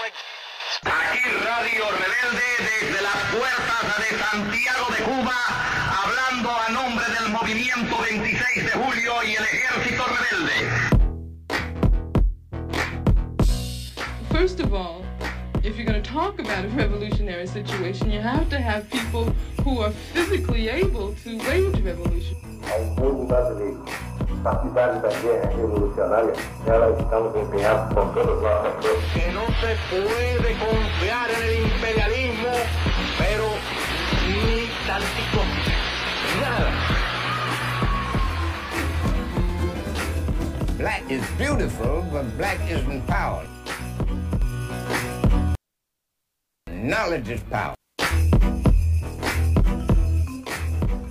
Aquí Radio Rebelde desde las puertas de Santiago de Cuba, hablando a nombre del movimiento 26 de julio y el ejército rebelde. First of all, if you're going to talk about a revolutionary situation, you have to have people who are physically able to wage revolution. Brasileiro, partidários da guerra revolucionária, ela estamos empenhados com todas as nossas forças. Que no se puede confiar en el imperialismo, pero ni tantico, nada. Black is beautiful, but black isn't power. Knowledge is power.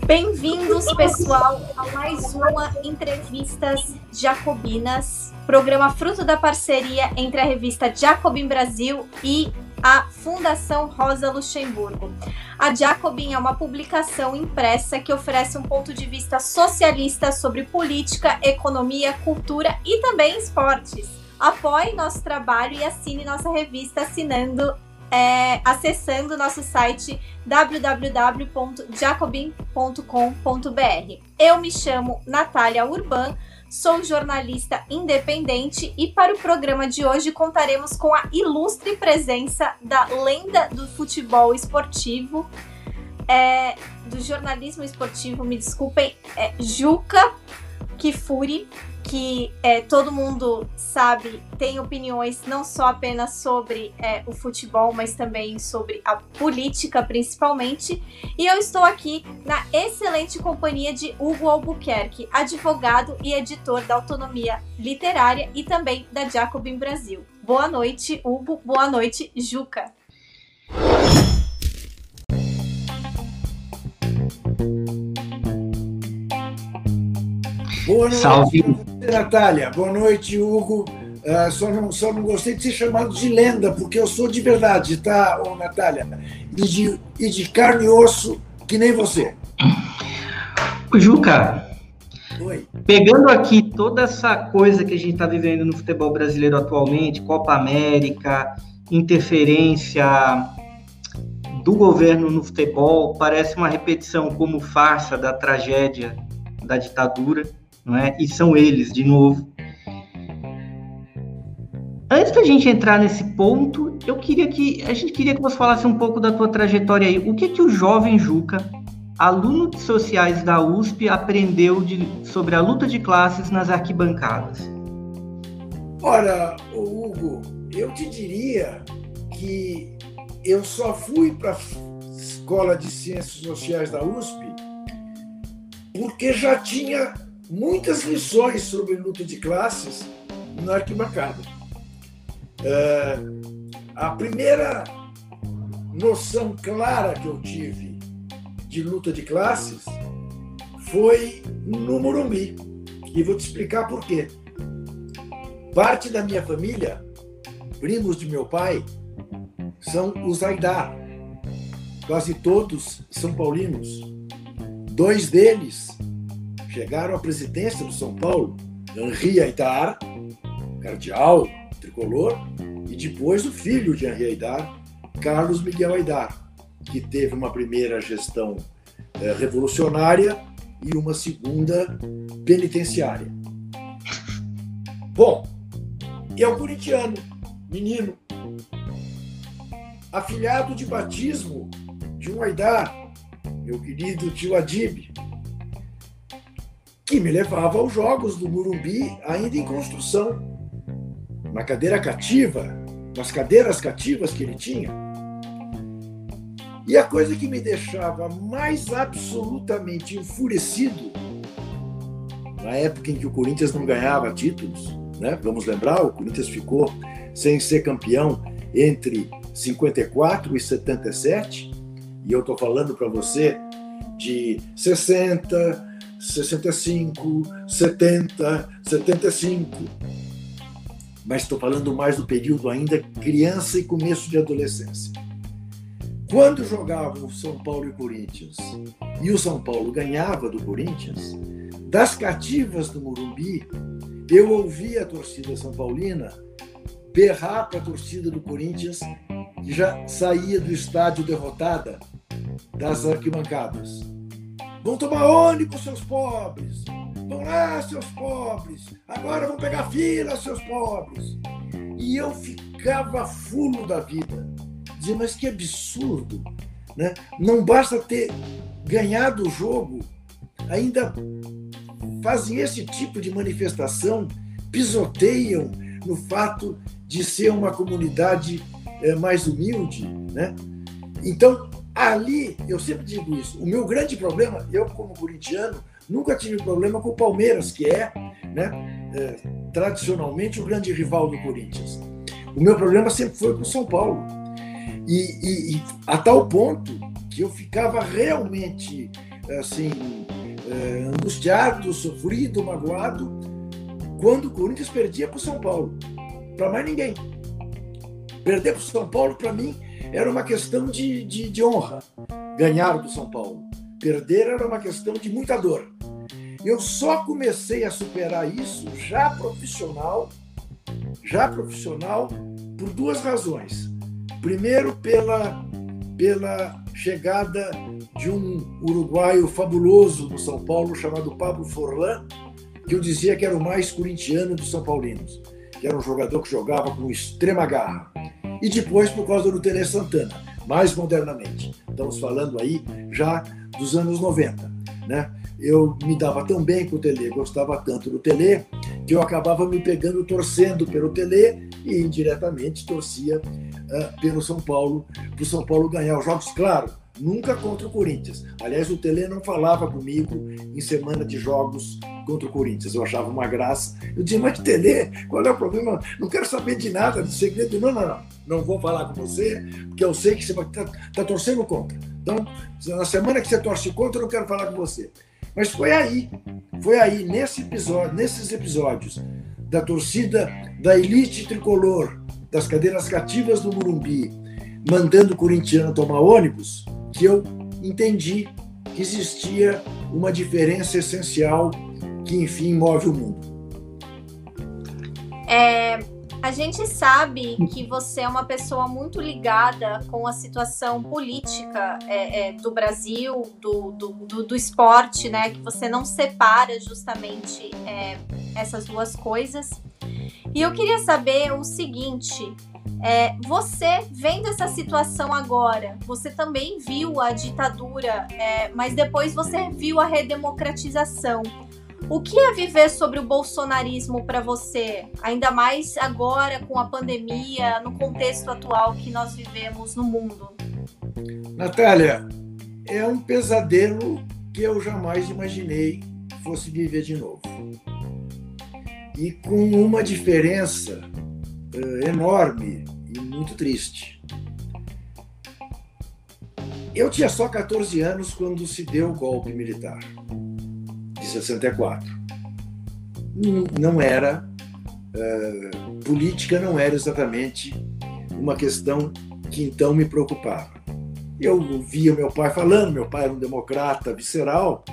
Bem-vindos, pessoal, a mais uma Entrevistas Jacobinas, programa fruto da parceria entre a revista Jacobin Brasil e a Fundação Rosa Luxemburgo. A Jacobin é uma publicação impressa que oferece um ponto de vista socialista sobre política, economia, cultura e também esportes. Apoie nosso trabalho e assine nossa revista assinando é, acessando nosso site www.jacobin.com.br. Eu me chamo Natália Urban, sou jornalista independente e para o programa de hoje contaremos com a ilustre presença da lenda do futebol esportivo, é, do jornalismo esportivo, me desculpem, é, Juca Kifuri, que é, todo mundo sabe, tem opiniões não só apenas sobre é, o futebol, mas também sobre a política, principalmente. E eu estou aqui na excelente companhia de Hugo Albuquerque, advogado e editor da Autonomia Literária e também da Jacobin Brasil. Boa noite, Hugo. Boa noite, Juca. Boa noite, Salve. Natália. Boa noite, Hugo. Ah, só, não, só não gostei de ser chamado de lenda, porque eu sou de verdade, tá, ô, Natália? E de, e de carne e osso, que nem você. Juca, Oi. pegando aqui toda essa coisa que a gente está vivendo no futebol brasileiro atualmente, Copa América, interferência do governo no futebol, parece uma repetição como farsa da tragédia da ditadura, não é? E são eles, de novo. Antes da gente entrar nesse ponto, eu queria que a gente queria que você falasse um pouco da tua trajetória aí. O que que o jovem Juca, aluno de sociais da USP, aprendeu de- sobre a luta de classes nas arquibancadas? Ora, Hugo, eu te diria que eu só fui para a Escola de Ciências Sociais da USP porque já tinha muitas lições sobre luta de classes na arquibancada. É, a primeira noção clara que eu tive de luta de classes foi no Morumbi. E vou te explicar por quê. Parte da minha família, primos de meu pai, são os Aidar. Quase todos são paulinos. Dois deles chegaram à presidência do São Paulo, Henri Aidar, cardeal, tricolor, e depois o filho de Henri Aidar, Carlos Miguel Aidar, que teve uma primeira gestão eh, revolucionária e uma segunda penitenciária. Bom, e é um corintiano, menino, afilhado de batismo de um Aidar, meu querido tio Adib, que me levava aos jogos do Murumbi ainda em construção, na cadeira cativa, nas cadeiras cativas que ele tinha. E a coisa que me deixava mais absolutamente enfurecido, na época em que o Corinthians não ganhava títulos, né? Vamos lembrar, o Corinthians ficou sem ser campeão entre 54 e 77, e eu estou falando para você de 60, 65, 70, 75. Mas estou falando mais do período ainda criança e começo de adolescência. Quando jogavam São Paulo e Corinthians e o São Paulo ganhava do Corinthians, das cativas do Morumbi, eu ouvia a torcida São Paulina berrar para a torcida do Corinthians, que já saía do estádio derrotada das arquibancadas. Vão tomar ônibus, seus pobres! Vão lá, seus pobres! Agora vão pegar fila, seus pobres! E eu ficava fulo da vida. Dizia, mas que absurdo! Né? Não basta ter ganhado o jogo, ainda fazem esse tipo de manifestação, pisoteiam no fato de ser uma comunidade é, mais humilde. Né? Então, ali, eu sempre digo isso, o meu grande problema, eu como corintiano, nunca tive problema com o Palmeiras, que é, né, é tradicionalmente o grande rival do Corinthians. O meu problema sempre foi com o São Paulo. E, e, e, a tal ponto que eu ficava realmente assim é, angustiado, sofrido, magoado quando o Corinthians perdia para o São Paulo. Para mais ninguém. Perder para o São Paulo, para mim, era uma questão de, de, de honra. Ganhar do São Paulo. Perder era uma questão de muita dor. Eu só comecei a superar isso já profissional, já profissional, por duas razões. Primeiro, pela, pela chegada de um uruguaio fabuloso do São Paulo chamado Pablo Forlan, que eu dizia que era o mais corintiano dos São Paulinos, que era um jogador que jogava com extrema garra e depois por causa do Tele Santana, mais modernamente. Estamos falando aí já dos anos 90, né? Eu me dava tão bem com o Tele, gostava tanto do Tele, que eu acabava me pegando torcendo pelo Tele e indiretamente torcia uh, pelo São Paulo, para o São Paulo ganhar os jogos, claro, nunca contra o Corinthians. Aliás, o Tele não falava comigo em semana de jogos contra o Corinthians. Eu achava uma graça. Eu dizia, mas Tele, qual é o problema? Não quero saber de nada, de segredo. Não, não, não. Não vou falar com você, porque eu sei que você está tá torcendo contra. Então, na semana que você torce contra, eu não quero falar com você. Mas foi aí, foi aí, nesse episódio, nesses episódios da torcida da elite tricolor, das cadeiras cativas do Morumbi, mandando o corintiano tomar ônibus, que eu entendi que existia uma diferença essencial que, enfim, move o mundo. É, a gente sabe que você é uma pessoa muito ligada com a situação política é, é, do Brasil, do, do, do, do, esporte, né? Que você não separa justamente é, essas duas coisas. E eu queria saber o seguinte: é, você vendo essa situação agora, você também viu a ditadura, é, mas depois você viu a redemocratização. O que é viver sobre o bolsonarismo para você, ainda mais agora com a pandemia, no contexto atual que nós vivemos no mundo? Natália, é um pesadelo que eu jamais imaginei fosse viver de novo. E com uma diferença uh, enorme e muito triste. Eu tinha só 14 anos quando se deu o golpe militar, de 64. Não era. Uh, política não era exatamente uma questão que então me preocupava. Eu via meu pai falando, meu pai era um democrata visceral,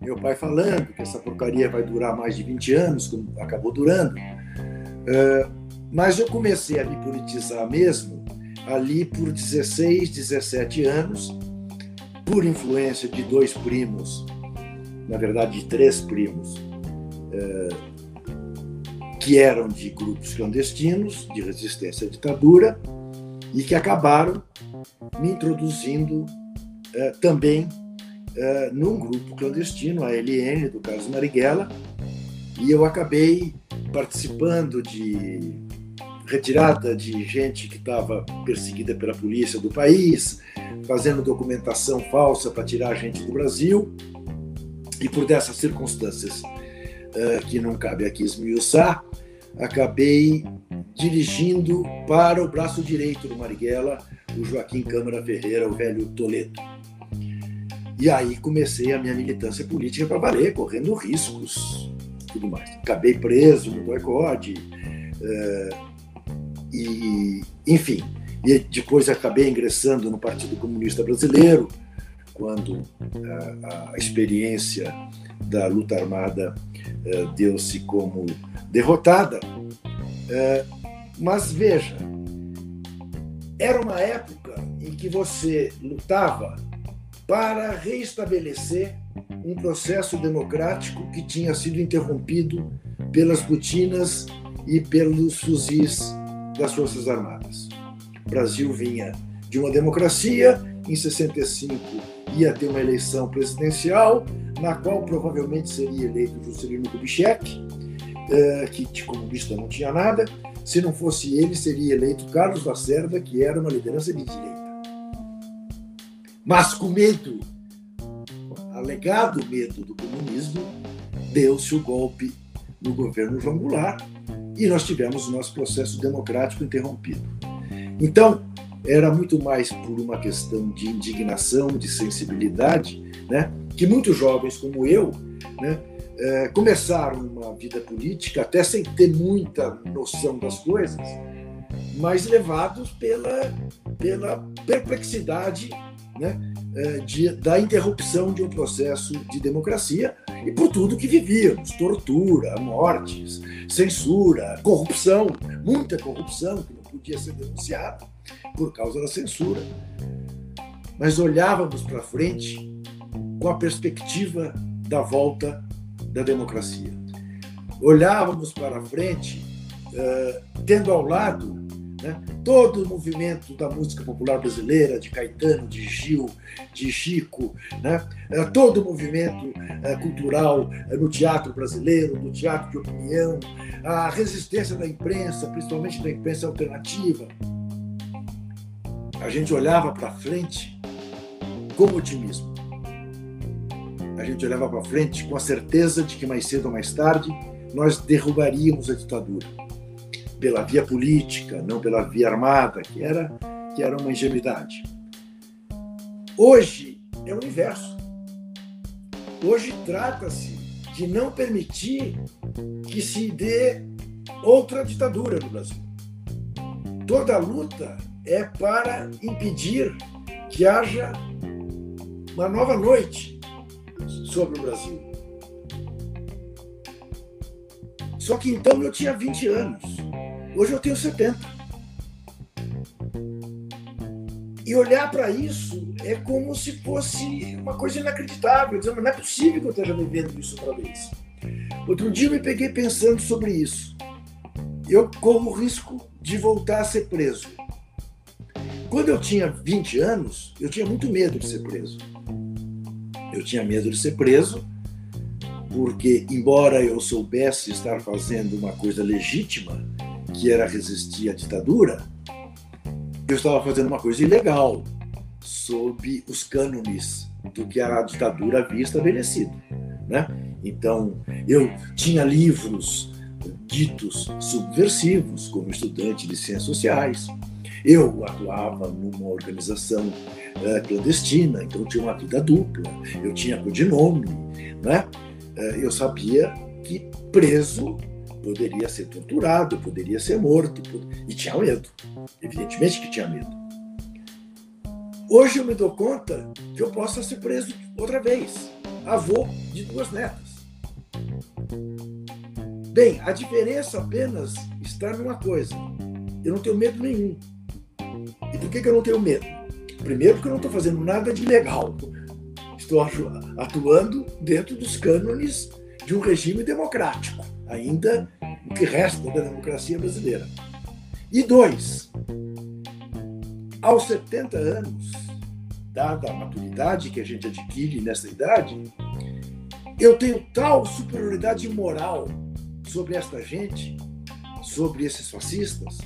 meu pai falando que essa porcaria vai durar mais de 20 anos, como acabou durando. Uh, mas eu comecei a me politizar mesmo ali por 16, 17 anos, por influência de dois primos, na verdade de três primos, eh, que eram de grupos clandestinos, de resistência à ditadura, e que acabaram me introduzindo eh, também eh, num grupo clandestino, a LN, do Carlos Marighella, e eu acabei participando de retirada de gente que estava perseguida pela polícia do país, fazendo documentação falsa para tirar a gente do Brasil. E por dessas circunstâncias uh, que não cabe aqui esmiuçar, acabei dirigindo para o braço direito do Marighella, o Joaquim Câmara Ferreira, o velho Toledo. E aí comecei a minha militância política para valer, correndo riscos, tudo mais. Acabei preso no boicote, uh, e, enfim, e depois acabei ingressando no Partido Comunista Brasileiro, quando a, a experiência da luta armada uh, deu-se como derrotada. Uh, Mas veja, era uma época em que você lutava para reestabelecer um processo democrático que tinha sido interrompido pelas botinas e pelos fuzis das Forças Armadas. O Brasil vinha de uma democracia, em 65 ia ter uma eleição presidencial, na qual provavelmente seria eleito Juscelino Kubitschek, eh, que de comunista não tinha nada. Se não fosse ele, seria eleito Carlos Lacerda, que era uma liderança de direita. Mas com medo, alegado medo do comunismo, deu-se o golpe no governo João Goulart e nós tivemos o nosso processo democrático interrompido. Então, era muito mais por uma questão de indignação, de sensibilidade, né, que muitos jovens como eu né, é, começaram uma vida política até sem ter muita noção das coisas, mas levados pela, pela perplexidade né, é, de, da interrupção de um processo de democracia e por tudo que vivíamos: tortura, mortes, censura, corrupção, muita corrupção que não podia ser denunciada por causa da censura. Mas olhávamos para frente com a perspectiva da volta da democracia. Olhávamos para frente, uh, tendo ao lado né, todo o movimento da música popular brasileira, de Caetano, de Gil, de Chico, né, uh, todo o movimento uh, cultural no teatro brasileiro, no teatro de opinião, a resistência da imprensa, principalmente da imprensa alternativa, a gente olhava para frente com otimismo. A gente olhava para frente com a certeza de que mais cedo ou mais tarde nós derrubaríamos a ditadura pela via política, não pela via armada, que era que era uma ingenuidade. Hoje é o inverso. Hoje trata-se de não permitir que se dê outra ditadura no Brasil. Toda luta é para impedir que haja uma nova noite sobre o Brasil. Só que então eu tinha 20 anos, hoje eu tenho 70. E olhar para isso é como se fosse uma coisa inacreditável, dizendo, não é possível que eu esteja vivendo isso outra vez. Outro dia eu me peguei pensando sobre isso. Eu corro o risco de voltar a ser preso. Quando eu tinha 20 anos, eu tinha muito medo de ser preso. Eu tinha medo de ser preso, porque, embora eu soubesse estar fazendo uma coisa legítima, que era resistir à ditadura, eu estava fazendo uma coisa ilegal, sob os cânones do que a ditadura havia estabelecido. Né? Então, eu tinha livros ditos subversivos, como estudante de ciências sociais, eu atuava numa organização uh, clandestina, então tinha uma vida dupla, eu tinha codinome, né? Uh, eu sabia que preso poderia ser torturado, poderia ser morto, e tinha medo, evidentemente que tinha medo. Hoje eu me dou conta que eu posso ser preso outra vez, avô de duas netas. Bem, a diferença apenas está numa coisa: eu não tenho medo nenhum. E por que, que eu não tenho medo? Primeiro, porque eu não estou fazendo nada de ilegal. Estou atuando dentro dos cânones de um regime democrático, ainda o que resta da democracia brasileira. E dois, aos 70 anos, dada a maturidade que a gente adquire nessa idade, eu tenho tal superioridade moral sobre esta gente, sobre esses fascistas,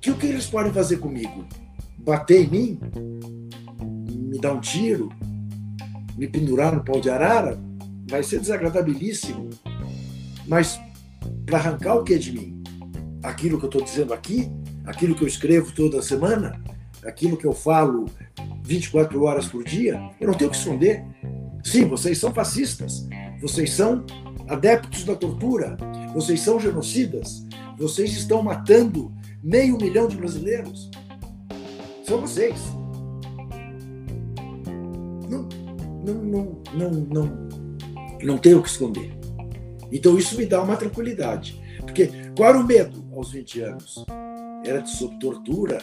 que o que eles podem fazer comigo? Bater em mim? Me dar um tiro? Me pendurar no pau de arara? Vai ser desagradabilíssimo. Mas para arrancar o que de mim? Aquilo que eu estou dizendo aqui? Aquilo que eu escrevo toda semana? Aquilo que eu falo 24 horas por dia? Eu não tenho que esconder. Sim, vocês são fascistas. Vocês são adeptos da tortura. Vocês são genocidas. Vocês estão matando meio milhão de brasileiros. São vocês. Não, não, não, não, não, não tenho o que esconder. Então isso me dá uma tranquilidade. Porque qual era o medo? aos 20 anos era de sob tortura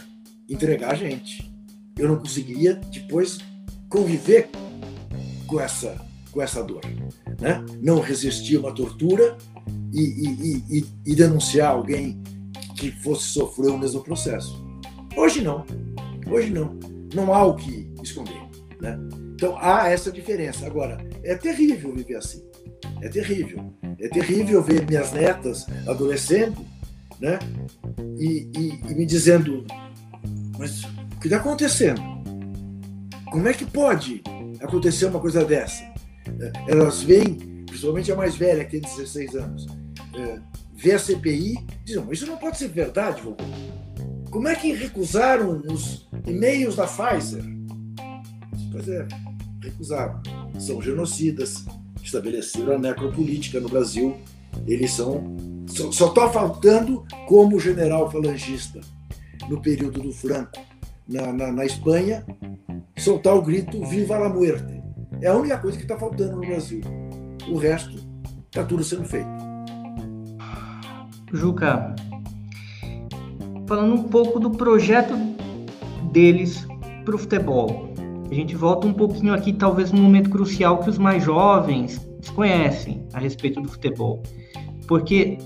entregar a gente. Eu não conseguiria depois conviver com essa, com essa dor. Né? Não resistir a uma tortura e, e, e, e denunciar alguém que fosse sofrer o mesmo processo. Hoje não. Hoje não. Não há o que esconder. Né? Então há essa diferença. Agora, é terrível viver assim. É terrível. É terrível ver minhas netas adolescendo né? E, e, e me dizendo: Mas o que está acontecendo? Como é que pode acontecer uma coisa dessa? É, elas veem, principalmente a mais velha, que tem 16 anos, é, vê a CPI e dizem: Isso não pode ser verdade, vovô. Como é que recusaram os e-mails da Pfizer? Pois é, recusaram. São genocidas, estabeleceram a necropolítica no Brasil. Eles são só está faltando, como general falangista no período do Franco na, na, na, Espanha, soltar o grito Viva la muerte. É a única coisa que está faltando no Brasil. O resto está tudo sendo feito. Juca, falando um pouco do projeto deles para o futebol. A gente volta um pouquinho aqui, talvez num momento crucial que os mais jovens desconhecem a respeito do futebol. Porque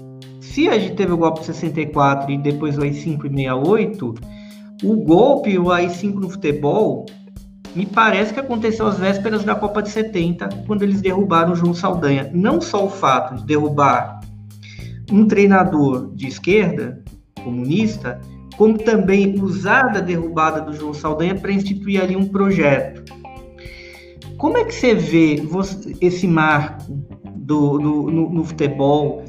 se a gente teve o golpe de 64 e depois o AI-5 e 68, o golpe, o AI-5 no futebol, me parece que aconteceu às vésperas da Copa de 70, quando eles derrubaram o João Saldanha. Não só o fato de derrubar um treinador de esquerda, comunista, como também usar a derrubada do João Saldanha para instituir ali um projeto. Como é que você vê esse marco do, do no, no futebol?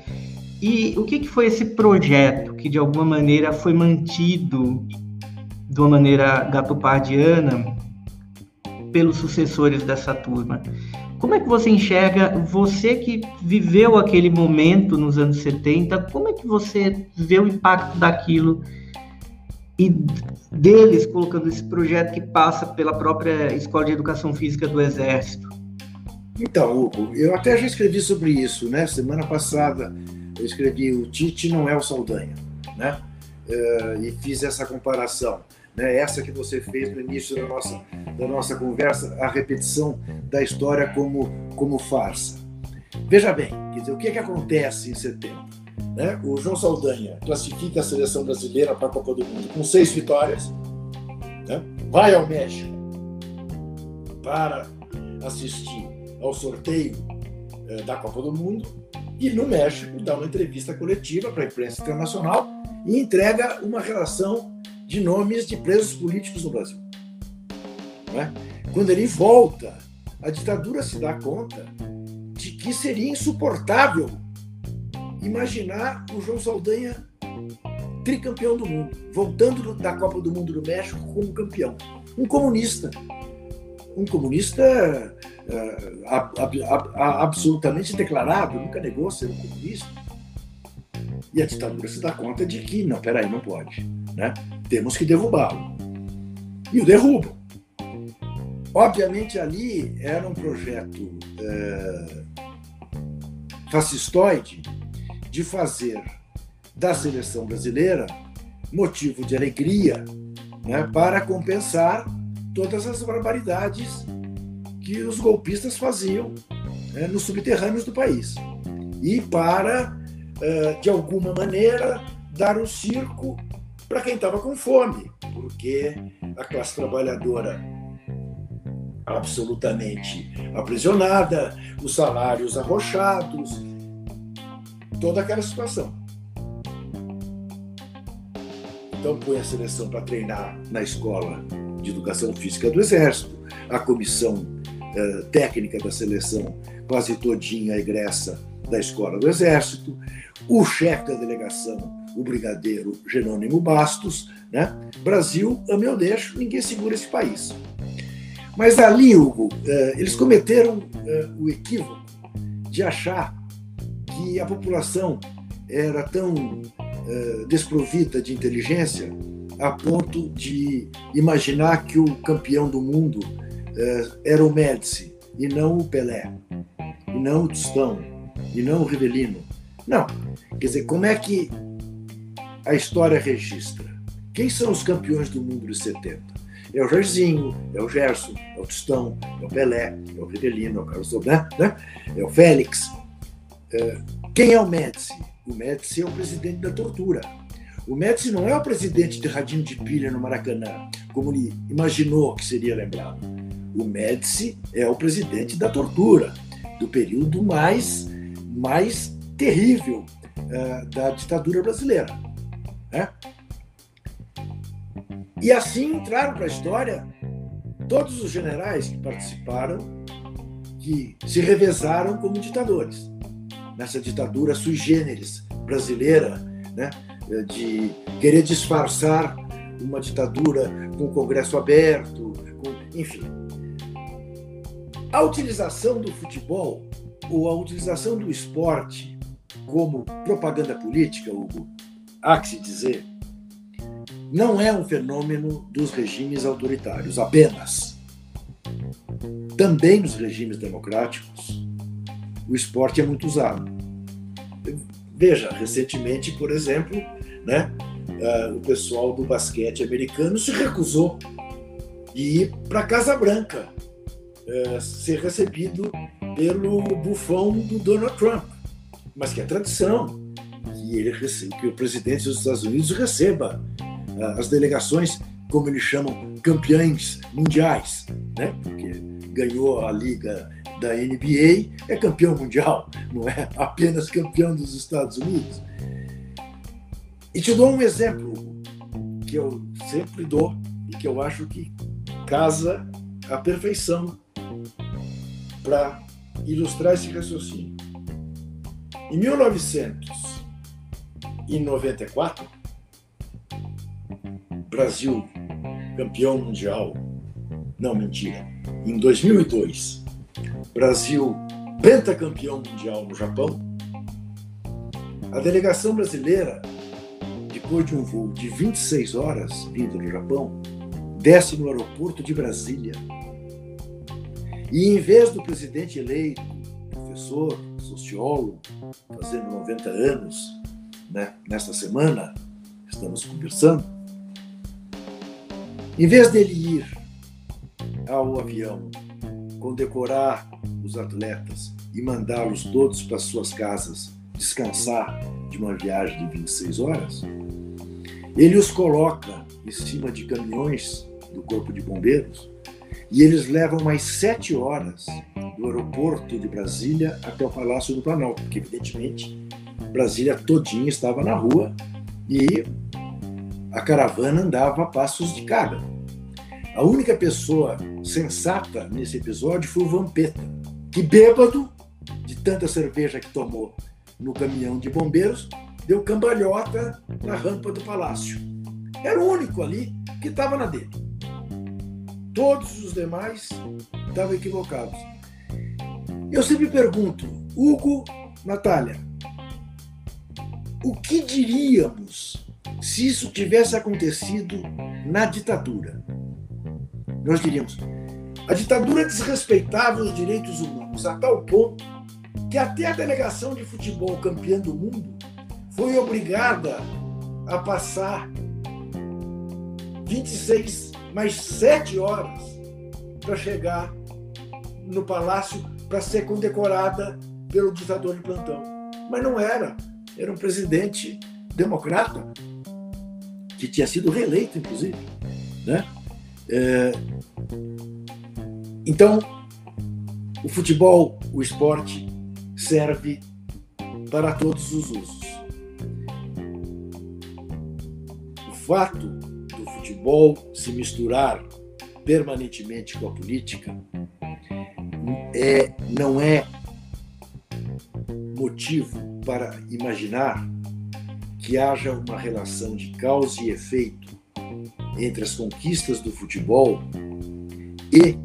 E o que, que foi esse projeto que de alguma maneira foi mantido de uma maneira gatopardiana pelos sucessores dessa turma? Como é que você enxerga, você que viveu aquele momento nos anos 70, como é que você vê o impacto daquilo e deles colocando esse projeto que passa pela própria Escola de Educação Física do Exército? Então, Hugo, eu até já escrevi sobre isso, né? Semana passada eu escrevi o Tite não é o Saldanha, né? Uh, e fiz essa comparação, né? Essa que você fez no início da nossa da nossa conversa, a repetição da história como como farsa. Veja bem, quer dizer, o que é que acontece em setembro? Né? O João Saldanha classifica a seleção brasileira para a Copa do Mundo com seis vitórias, né? vai ao México para assistir ao sorteio uh, da Copa do Mundo e no México dá uma entrevista coletiva para a imprensa internacional e entrega uma relação de nomes de presos políticos no Brasil. É? Quando ele volta, a ditadura se dá conta de que seria insuportável imaginar o João Saldanha tricampeão do mundo, voltando da Copa do Mundo do México como campeão. Um comunista. Um comunista uh, absolutamente declarado, nunca negou ser um comunista. E a ditadura se dá conta de que, não, peraí, não pode. Né? Temos que derrubá-lo. E o derrubam. Obviamente, ali era um projeto uh, fascistoide de fazer da seleção brasileira motivo de alegria né, para compensar todas as barbaridades que os golpistas faziam né, nos subterrâneos do país. E para, uh, de alguma maneira, dar um circo para quem estava com fome, porque a classe trabalhadora absolutamente aprisionada, os salários arrochados, toda aquela situação. Então põe a seleção para treinar na escola de educação física do Exército, a comissão eh, técnica da seleção quase todinha egressa da escola do Exército, o chefe da delegação, o brigadeiro Jerônimo Bastos, né? Brasil, a meu deixo, ninguém segura esse país. Mas ali, Hugo, eh, eles cometeram eh, o equívoco de achar que a população era tão desprovida de inteligência a ponto de imaginar que o campeão do mundo eh, era o Médici, e não o Pelé, e não o Tostão, e não o Rivelino. Não. Quer dizer, como é que a história registra? Quem são os campeões do mundo dos 70? É o Jairzinho, é o Gerson, é o Tostão, é o Pelé, é o Rivelino, é o Carlos Sobran, né? é o Félix. Quem é o Médici? O Médici é o presidente da tortura. O Médici não é o presidente de radinho de pilha no Maracanã, como ele imaginou que seria lembrado. O Médici é o presidente da tortura, do período mais, mais terrível uh, da ditadura brasileira. Né? E assim entraram para a história todos os generais que participaram, que se revezaram como ditadores. Nessa ditadura sui generis brasileira, né? de querer disfarçar uma ditadura com o Congresso aberto, com, enfim. A utilização do futebol ou a utilização do esporte como propaganda política, Hugo, há que se dizer, não é um fenômeno dos regimes autoritários apenas. Também nos regimes democráticos, o esporte é muito usado. Veja, recentemente, por exemplo, né, uh, o pessoal do basquete americano se recusou de ir para a Casa Branca uh, ser recebido pelo bufão do Donald Trump, mas que é tradição que, ele que o presidente dos Estados Unidos receba uh, as delegações, como eles chamam, campeões mundiais, né? porque ganhou a liga da NBA, é campeão mundial, não é apenas campeão dos Estados Unidos. E te dou um exemplo que eu sempre dou e que eu acho que casa à perfeição para ilustrar esse raciocínio. Em 1994, Brasil campeão mundial. Não, mentira. Em 2002, Brasil pentacampeão mundial no Japão. A delegação brasileira depois de um voo de 26 horas vindo do Japão, desce no aeroporto de Brasília. E em vez do presidente eleito, professor, sociólogo, fazendo 90 anos, né, nesta semana, estamos conversando, em vez dele ir ao avião, condecorar os atletas e mandá-los todos para suas casas descansar de uma viagem de 26 horas, ele os coloca em cima de caminhões do Corpo de Bombeiros e eles levam mais sete horas do aeroporto de Brasília até o Palácio do Planalto, porque evidentemente Brasília todinha estava na rua e a caravana andava a passos de carga. A única pessoa sensata nesse episódio foi o Vampeta, que bêbado de tanta cerveja que tomou no caminhão de bombeiros, deu cambalhota na rampa do palácio. Era o único ali que estava na dele. Todos os demais estavam equivocados. Eu sempre pergunto, Hugo, Natália, o que diríamos se isso tivesse acontecido na ditadura? Nós diríamos, a ditadura desrespeitava os direitos humanos a tal ponto que até a delegação de futebol campeã do mundo foi obrigada a passar 26 mais 7 horas para chegar no palácio para ser condecorada pelo ditador de plantão. Mas não era. Era um presidente democrata, que tinha sido reeleito, inclusive. Né? É... Então, o futebol, o esporte, serve para todos os usos. O fato do futebol se misturar permanentemente com a política é, não é motivo para imaginar que haja uma relação de causa e efeito entre as conquistas do futebol e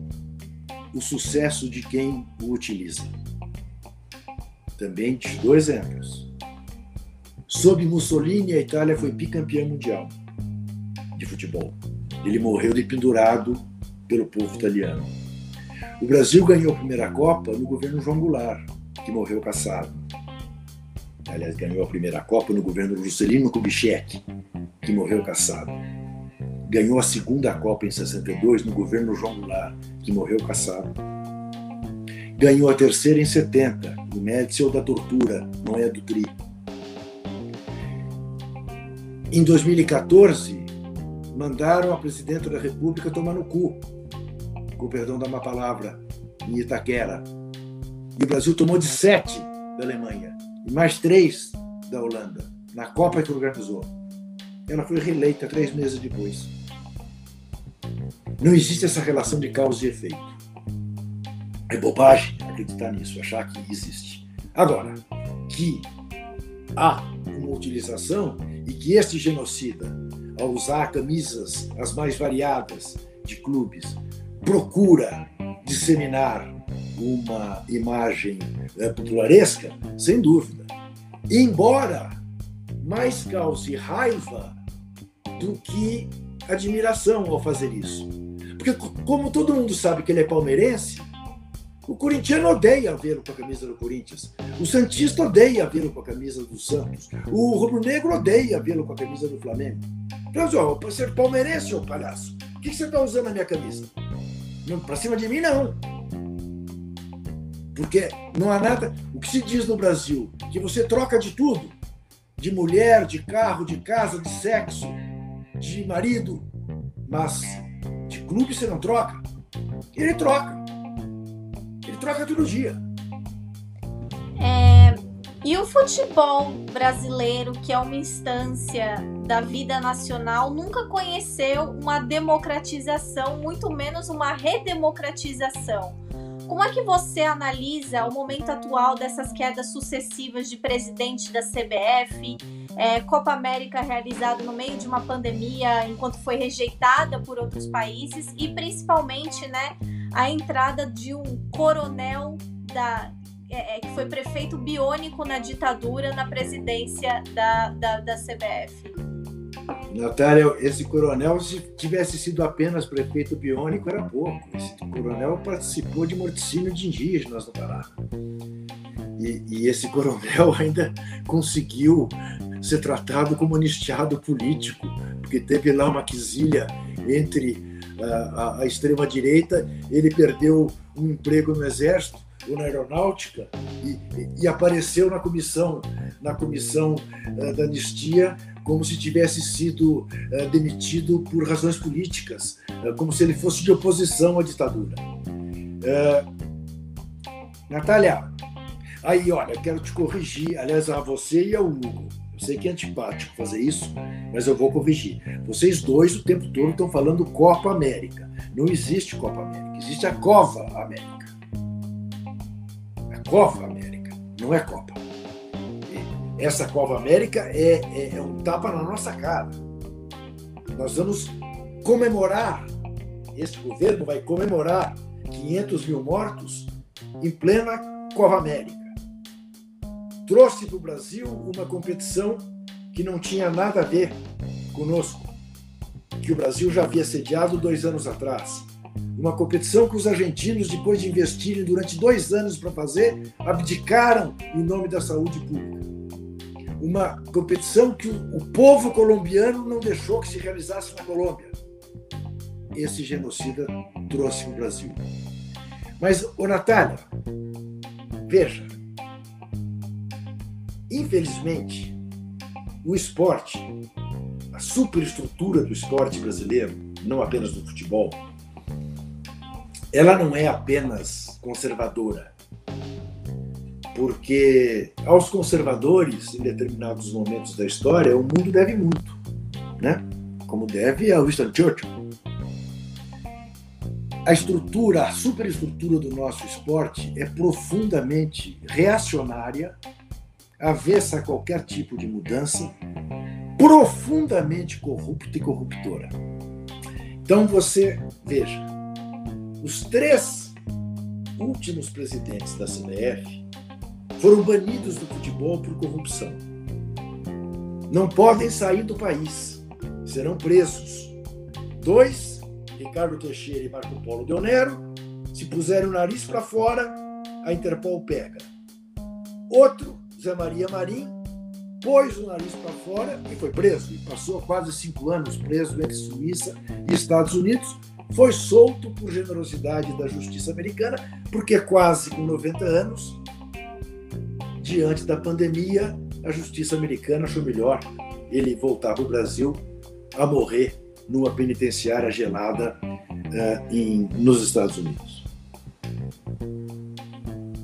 o sucesso de quem o utiliza. Também te dou exemplos. Sob Mussolini, a Itália foi bicampeã mundial de futebol. Ele morreu de pendurado pelo povo italiano. O Brasil ganhou a primeira Copa no governo João Goulart, que morreu caçado. aliás, ganhou a primeira Copa no governo Juscelino Kubitschek, que morreu caçado. Ganhou a segunda Copa em 62 no governo João Goulart, que morreu caçado. Ganhou a terceira em 70, o Médici da tortura, não é do tri. Em 2014, mandaram a presidente da República tomar no cu, com perdão da má palavra, em Itaquera. E o Brasil tomou de sete da Alemanha e mais três da Holanda, na Copa que organizou. Ela foi reeleita três meses depois. Não existe essa relação de causa e efeito. É bobagem acreditar nisso, achar que existe. Agora, que há uma utilização e que este genocida, ao usar camisas as mais variadas de clubes, procura disseminar uma imagem é, popularesca, sem dúvida. Embora mais cause raiva do que admiração ao fazer isso. Porque, como todo mundo sabe que ele é palmeirense, o corintiano odeia vê-lo com a camisa do Corinthians. O Santista odeia vê-lo com a camisa do Santos. O rubro-negro odeia vê-lo com a camisa do Flamengo. Então, ó, para ser palmeirense, ô palhaço, o que, que você está usando na minha camisa? Para cima de mim, não. Porque não há nada. O que se diz no Brasil? Que você troca de tudo: de mulher, de carro, de casa, de sexo, de marido. Mas de clube você não troca. Ele troca. Ele troca todo dia. É, e o futebol brasileiro, que é uma instância da vida nacional, nunca conheceu uma democratização, muito menos uma redemocratização. Como é que você analisa o momento atual dessas quedas sucessivas de presidente da CBF, é, Copa América realizada no meio de uma pandemia, enquanto foi rejeitada por outros países, e principalmente né, a entrada de um coronel da, é, é que foi prefeito biônico na ditadura na presidência da, da, da CBF? Natália, esse coronel, se tivesse sido apenas prefeito biônico, era pouco. Esse coronel participou de morticínio de indígenas no Pará. E, e esse coronel ainda conseguiu ser tratado como anistiado político, porque teve lá uma quesilha entre a, a, a extrema-direita, ele perdeu um emprego no exército ou na aeronáutica e, e, e apareceu na comissão na comissão uh, da anistia como se tivesse sido uh, demitido por razões políticas, uh, como se ele fosse de oposição à ditadura. Uh, Natália, aí olha, quero te corrigir, aliás, a você e ao Hugo. Eu sei que é antipático fazer isso, mas eu vou corrigir. Vocês dois o tempo todo estão falando Copa América. Não existe Copa América, existe a Cova América. A Cova América, não é Copa essa Cova América é, é, é, um tapa na nossa cara. Nós vamos comemorar, esse governo vai comemorar 500 mil mortos em plena Cova América. Trouxe para o Brasil uma competição que não tinha nada a ver conosco, que o Brasil já havia sediado dois anos atrás. Uma competição que os argentinos, depois de investirem durante dois anos para fazer, abdicaram em nome da saúde pública uma competição que o povo colombiano não deixou que se realizasse na Colômbia. Esse genocida trouxe o Brasil. Mas, ô Natália, veja, infelizmente, o esporte, a superestrutura do esporte brasileiro, não apenas do futebol, ela não é apenas conservadora porque aos conservadores, em determinados momentos da história, o mundo deve muito, né? Como deve a Winston Churchill. A estrutura, a superestrutura do nosso esporte é profundamente reacionária, avessa a qualquer tipo de mudança, profundamente corrupta e corruptora. Então você veja, os três últimos presidentes da CBF foram banidos do futebol por corrupção. Não podem sair do país, serão presos. Dois, Ricardo Teixeira e Marco Polo Del Nero, se puserem o nariz para fora, a Interpol pega. Outro, Zé Maria Marim, pôs o nariz para fora e foi preso. E passou quase cinco anos preso entre Suíça e Estados Unidos. Foi solto por generosidade da justiça americana, porque quase com 90 anos, diante da pandemia, a justiça americana achou melhor ele voltar para o Brasil a morrer numa penitenciária gelada uh, em, nos Estados Unidos.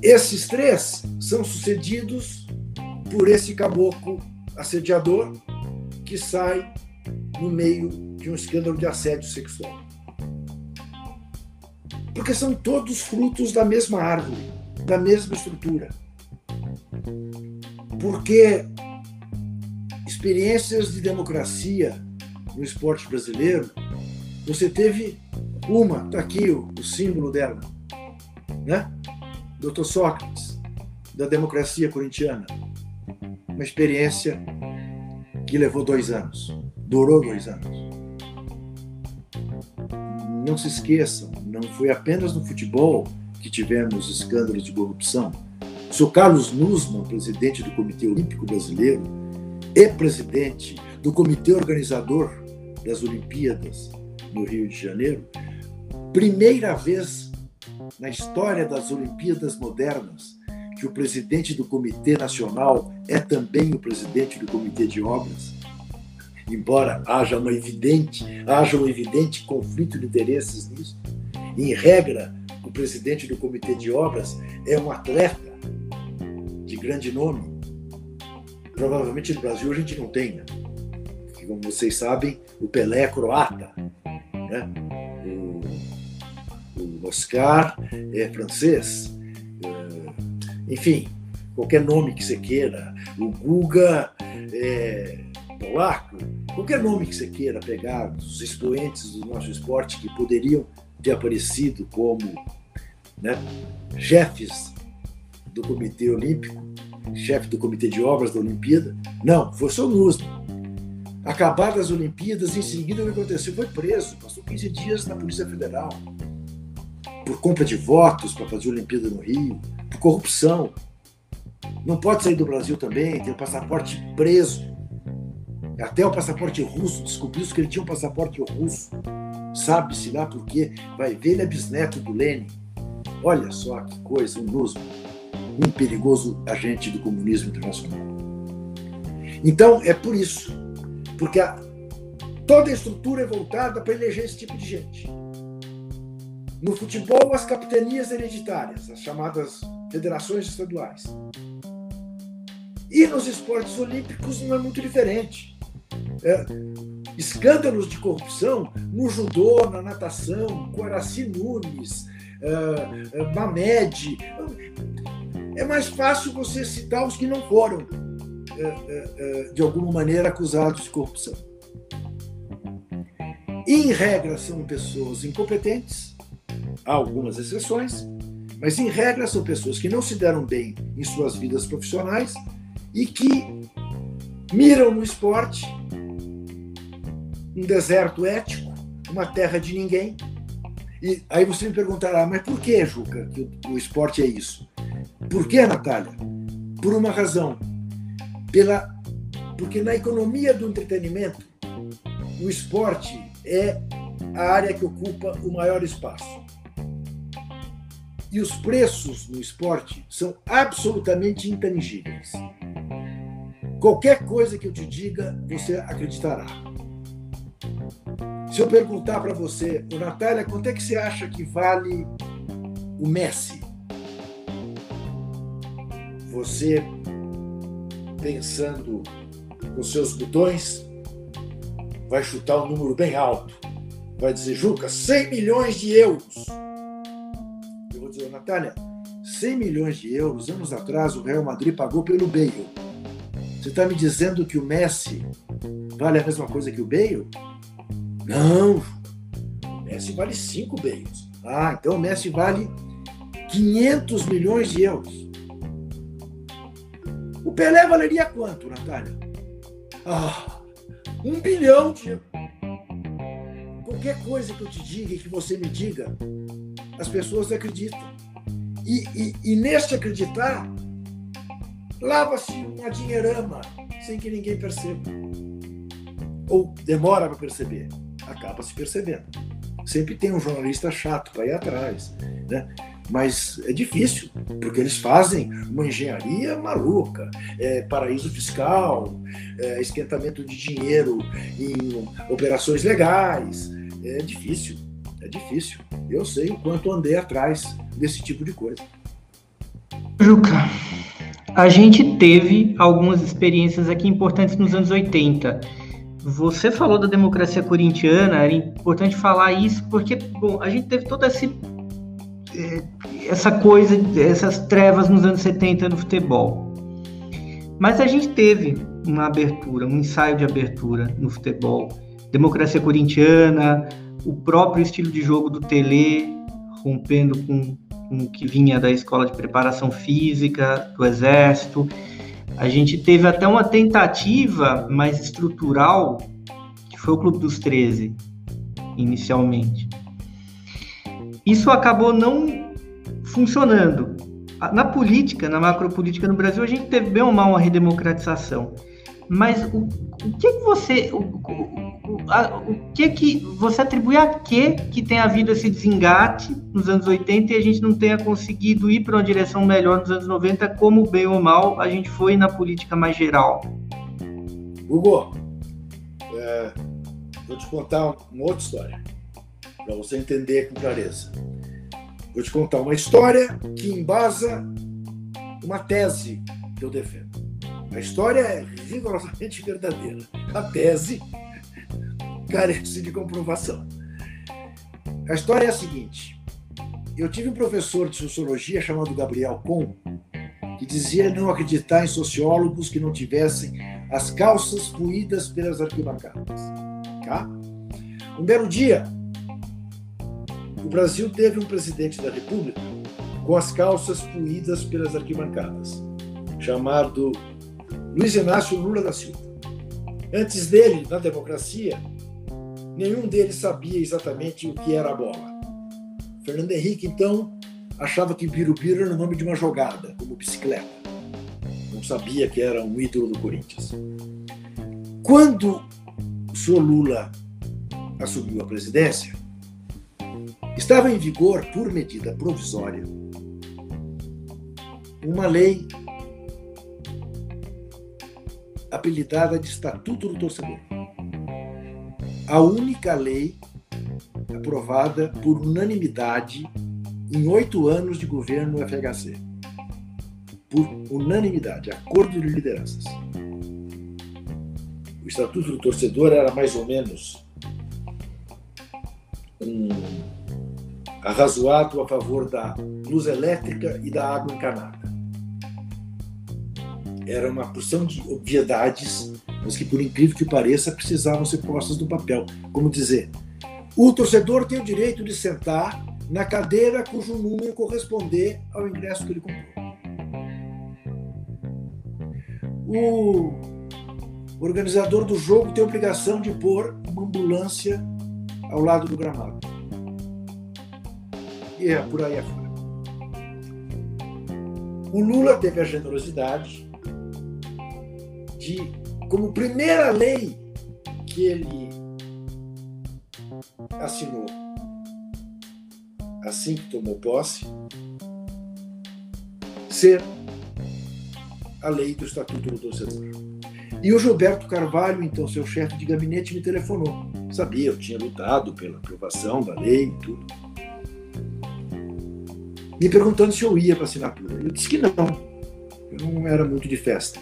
Esses três são sucedidos por esse caboclo assediador que sai no meio de um escândalo de assédio sexual. Porque são todos frutos da mesma árvore, da mesma estrutura. Porque experiências de democracia no esporte brasileiro, você teve uma, está aqui o, o, símbolo dela, né? Dr. Sócrates, da democracia corintiana. Uma experiência que levou dois anos, durou dois anos. Não se esqueçam, não foi apenas no futebol que tivemos escândalos de corrupção. O Carlos Nussmann, presidente do Comitê Olímpico Brasileiro e presidente do comitê organizador das Olimpíadas no Rio de Janeiro, primeira vez na história das Olimpíadas modernas que o presidente do Comitê Nacional é também o presidente do Comitê de Obras. Embora haja uma evidente, haja um evidente conflito de interesses nisso, em regra, o presidente do Comitê de Obras é um atleta grande nome. Provavelmente no Brasil a gente não tem, né? Porque, como vocês sabem, o Pelé é croata, né? o, o Oscar é francês, é, enfim, qualquer nome que você queira, o Guga é polaco, qualquer nome que você queira pegar dos expoentes do nosso esporte que poderiam ter aparecido como né, chefes do Comitê Olímpico, chefe do Comitê de Obras da Olimpíada. Não, foi o Nusman. Acabadas as Olimpíadas, em seguida o que aconteceu? Foi preso, passou 15 dias na Polícia Federal por compra de votos para fazer a Olimpíada no Rio, por corrupção. Não pode sair do Brasil também, tem o passaporte preso. Até o passaporte russo, descobriu-se que ele tinha um passaporte russo. Sabe-se lá por quê. Vai ver, ele é bisneto do Lenin. Olha só que coisa, um Nusman, um perigoso agente do comunismo internacional. Então, é por isso porque a, toda a estrutura é voltada para eleger esse tipo de gente. No futebol, as capitanias hereditárias, as chamadas federações estaduais. E nos esportes olímpicos não é muito diferente. É, escândalos de corrupção no judô, na natação, Coraci Nunes, é, Mamed. É mais fácil você citar os que não foram é, é, é, de alguma maneira acusados de corrupção. Em regra, são pessoas incompetentes, há algumas exceções, mas em regra são pessoas que não se deram bem em suas vidas profissionais e que miram no esporte um deserto ético, uma terra de ninguém. E aí você me perguntará, mas por que, Juca, que o esporte é isso? Por que, Natália? Por uma razão pela porque na economia do entretenimento o esporte é a área que ocupa o maior espaço. E os preços no esporte são absolutamente intangíveis. Qualquer coisa que eu te diga, você acreditará. Se eu perguntar para você, Natália, quanto é que você acha que vale o Messi? Você pensando nos seus botões, vai chutar um número bem alto. Vai dizer, Juca, 100 milhões de euros. Eu vou dizer, Natália, 100 milhões de euros, anos atrás, o Real Madrid pagou pelo Bale. Você está me dizendo que o Messi vale a mesma coisa que o Bale? Não, o Messi vale 5 Bales. Ah, então o Messi vale 500 milhões de euros. O Pelé valeria quanto, Natália? Ah, um bilhão de. Qualquer coisa que eu te diga e que você me diga, as pessoas acreditam. E, e, e neste acreditar, lava-se uma dinheirama, sem que ninguém perceba. Ou demora para perceber, acaba se percebendo. Sempre tem um jornalista chato para ir atrás, né? Mas é difícil, porque eles fazem uma engenharia maluca, é, paraíso fiscal, é, esquentamento de dinheiro em operações legais. É difícil, é difícil. Eu sei o quanto andei atrás desse tipo de coisa. Juca, a gente teve algumas experiências aqui importantes nos anos 80. Você falou da democracia corintiana, era importante falar isso porque, bom, a gente teve toda esse, essa coisa, essas trevas nos anos 70 no futebol. Mas a gente teve uma abertura, um ensaio de abertura no futebol. Democracia corintiana, o próprio estilo de jogo do Tele, rompendo com com que vinha da escola de preparação física, do exército. A gente teve até uma tentativa mais estrutural, que foi o Clube dos 13, inicialmente. Isso acabou não funcionando. Na política, na macropolítica no Brasil, a gente teve bem ou mal uma redemocratização. Mas o, o que, você. O, o, a, o que que você atribui a que que tem havido esse desengate nos anos 80 e a gente não tenha conseguido ir para uma direção melhor nos anos 90, como bem ou mal a gente foi na política mais geral? Hugo, é, vou te contar uma outra história, para você entender com clareza. Vou te contar uma história que embasa uma tese que eu defendo. A história é rigorosamente verdadeira. A tese carece de comprovação. A história é a seguinte: eu tive um professor de sociologia chamado Gabriel Com, que dizia não acreditar em sociólogos que não tivessem as calças puídas pelas arquibancadas. Tá? Um belo dia, o Brasil teve um presidente da República com as calças puídas pelas arquibancadas, chamado Luiz Inácio Lula da Silva. Antes dele, na democracia, nenhum deles sabia exatamente o que era a bola. Fernando Henrique, então, achava que Birubiru era o nome de uma jogada, como bicicleta. Não sabia que era um ídolo do Corinthians. Quando o senhor Lula assumiu a presidência, estava em vigor, por medida provisória, uma lei apelidada de Estatuto do Torcedor. A única lei aprovada por unanimidade em oito anos de governo FHC. Por unanimidade, acordo de lideranças. O Estatuto do Torcedor era mais ou menos um arrazoado a favor da luz elétrica e da água encanada era uma porção de obviedades, mas que, por incrível que pareça, precisavam ser postas no papel. Como dizer, o torcedor tem o direito de sentar na cadeira cujo número corresponder ao ingresso que ele comprou. O organizador do jogo tem a obrigação de pôr uma ambulância ao lado do gramado. E é por aí afora. O Lula teve a generosidade de, como primeira lei que ele assinou assim que tomou posse, ser a lei do Estatuto do Torcedor. E o Gilberto Carvalho, então seu chefe de gabinete, me telefonou. Sabia, eu tinha lutado pela aprovação da lei e tudo. Me perguntando se eu ia para assinatura. Eu disse que não. Eu não era muito de festa.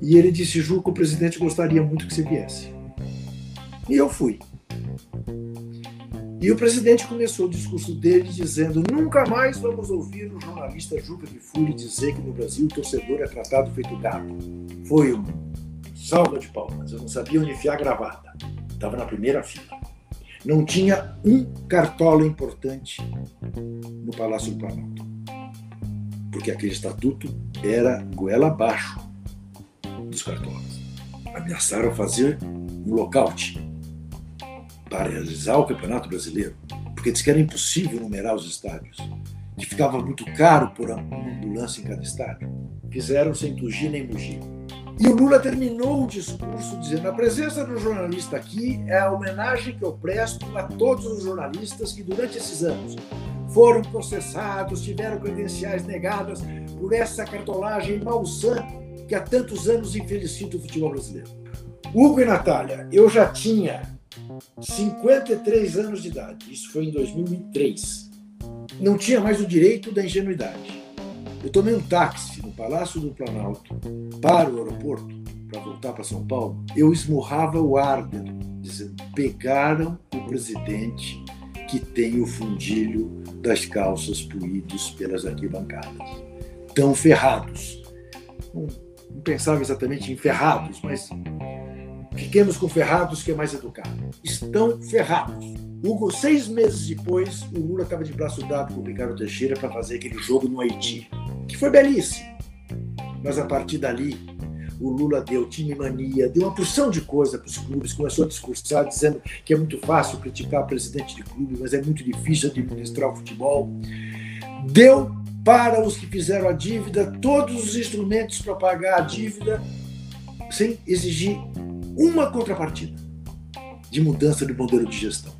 E ele disse: Juca, o presidente gostaria muito que você viesse. E eu fui. E o presidente começou o discurso dele dizendo: nunca mais vamos ouvir o jornalista Juca de Fúria dizer que no Brasil o torcedor é tratado feito gato. Foi um salva de palmas. Eu não sabia onde enfiar a gravata. Estava na primeira fila. Não tinha um cartola importante no Palácio do Planalto. Porque aquele estatuto era goela abaixo dos cartolas. Ameaçaram fazer um lockout para realizar o Campeonato Brasileiro, porque disse que era impossível numerar os estádios, que ficava muito caro por uma ambulância em cada estádio. Fizeram sem tugir nem mugir. E o Lula terminou o discurso dizendo: a presença do jornalista aqui é a homenagem que eu presto a todos os jornalistas que, durante esses anos, foram processados, tiveram credenciais negadas por essa cartolagem malsã que há tantos anos infelicita o futebol brasileiro. Hugo e Natália, eu já tinha 53 anos de idade, isso foi em 2003. Não tinha mais o direito da ingenuidade. Eu tomei um táxi no Palácio do Planalto para o aeroporto para voltar para São Paulo. Eu esmurrava o ar dizendo: pegaram o presidente que tem o fundilho das calças puídos pelas arquibancadas. Tão ferrados. Não, não pensava exatamente em ferrados, mas fiquemos com ferrados que é mais educado. Estão ferrados. Hugo, seis meses depois, o Lula estava de braço dado com o Ricardo Teixeira para fazer aquele jogo no Haiti, que foi belíssimo. Mas a partir dali, o Lula deu time mania, deu uma porção de coisa para os clubes, começou a discursar dizendo que é muito fácil criticar o presidente de clube, mas é muito difícil administrar o futebol. Deu para os que fizeram a dívida todos os instrumentos para pagar a dívida sem exigir uma contrapartida de mudança do modelo de gestão.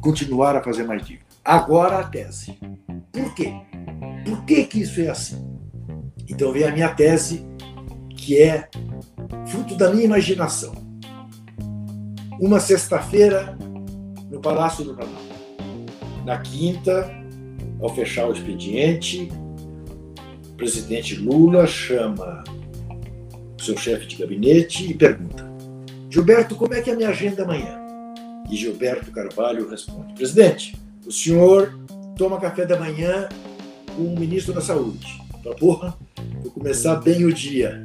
Continuar a fazer mais dívida. Agora a tese. Por quê? Por que, que isso é assim? Então vem a minha tese que é fruto da minha imaginação. Uma sexta-feira no Palácio do Planalto. Na quinta, ao fechar o expediente, o presidente Lula chama o seu chefe de gabinete e pergunta: Gilberto, como é que é a minha agenda amanhã? E Gilberto Carvalho responde: Presidente, o senhor toma café da manhã o ministro da Saúde. Fala, porra, vou começar bem o dia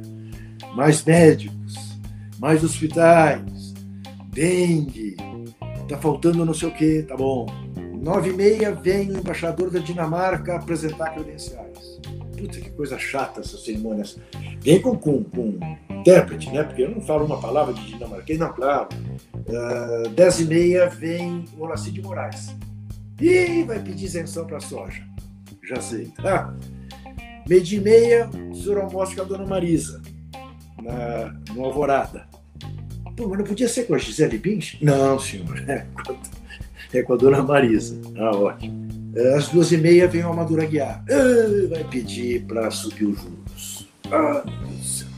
mais médicos, mais hospitais, dengue, tá faltando não sei o que, tá bom. Nove e meia vem o embaixador da Dinamarca apresentar credenciais. Puta, que coisa chata essas cerimônias. Vem com, com, com intérprete, né? Porque eu não falo uma palavra de dinamarquês, não, claro. Uh, dez e meia vem o Olacir de Moraes. E vai pedir isenção para soja. Já sei. Tá? Meio dia e meia, o senhor almoça com a dona Marisa na, no Alvorada. Pô, mas não podia ser com a Gisele Bins? Não, senhor. É com, é com a dona Marisa. Ah, ótimo. É, às duas e meia vem o Amador Aguiar. Ah, vai pedir para subir os juros. Ah, meu Deus do céu.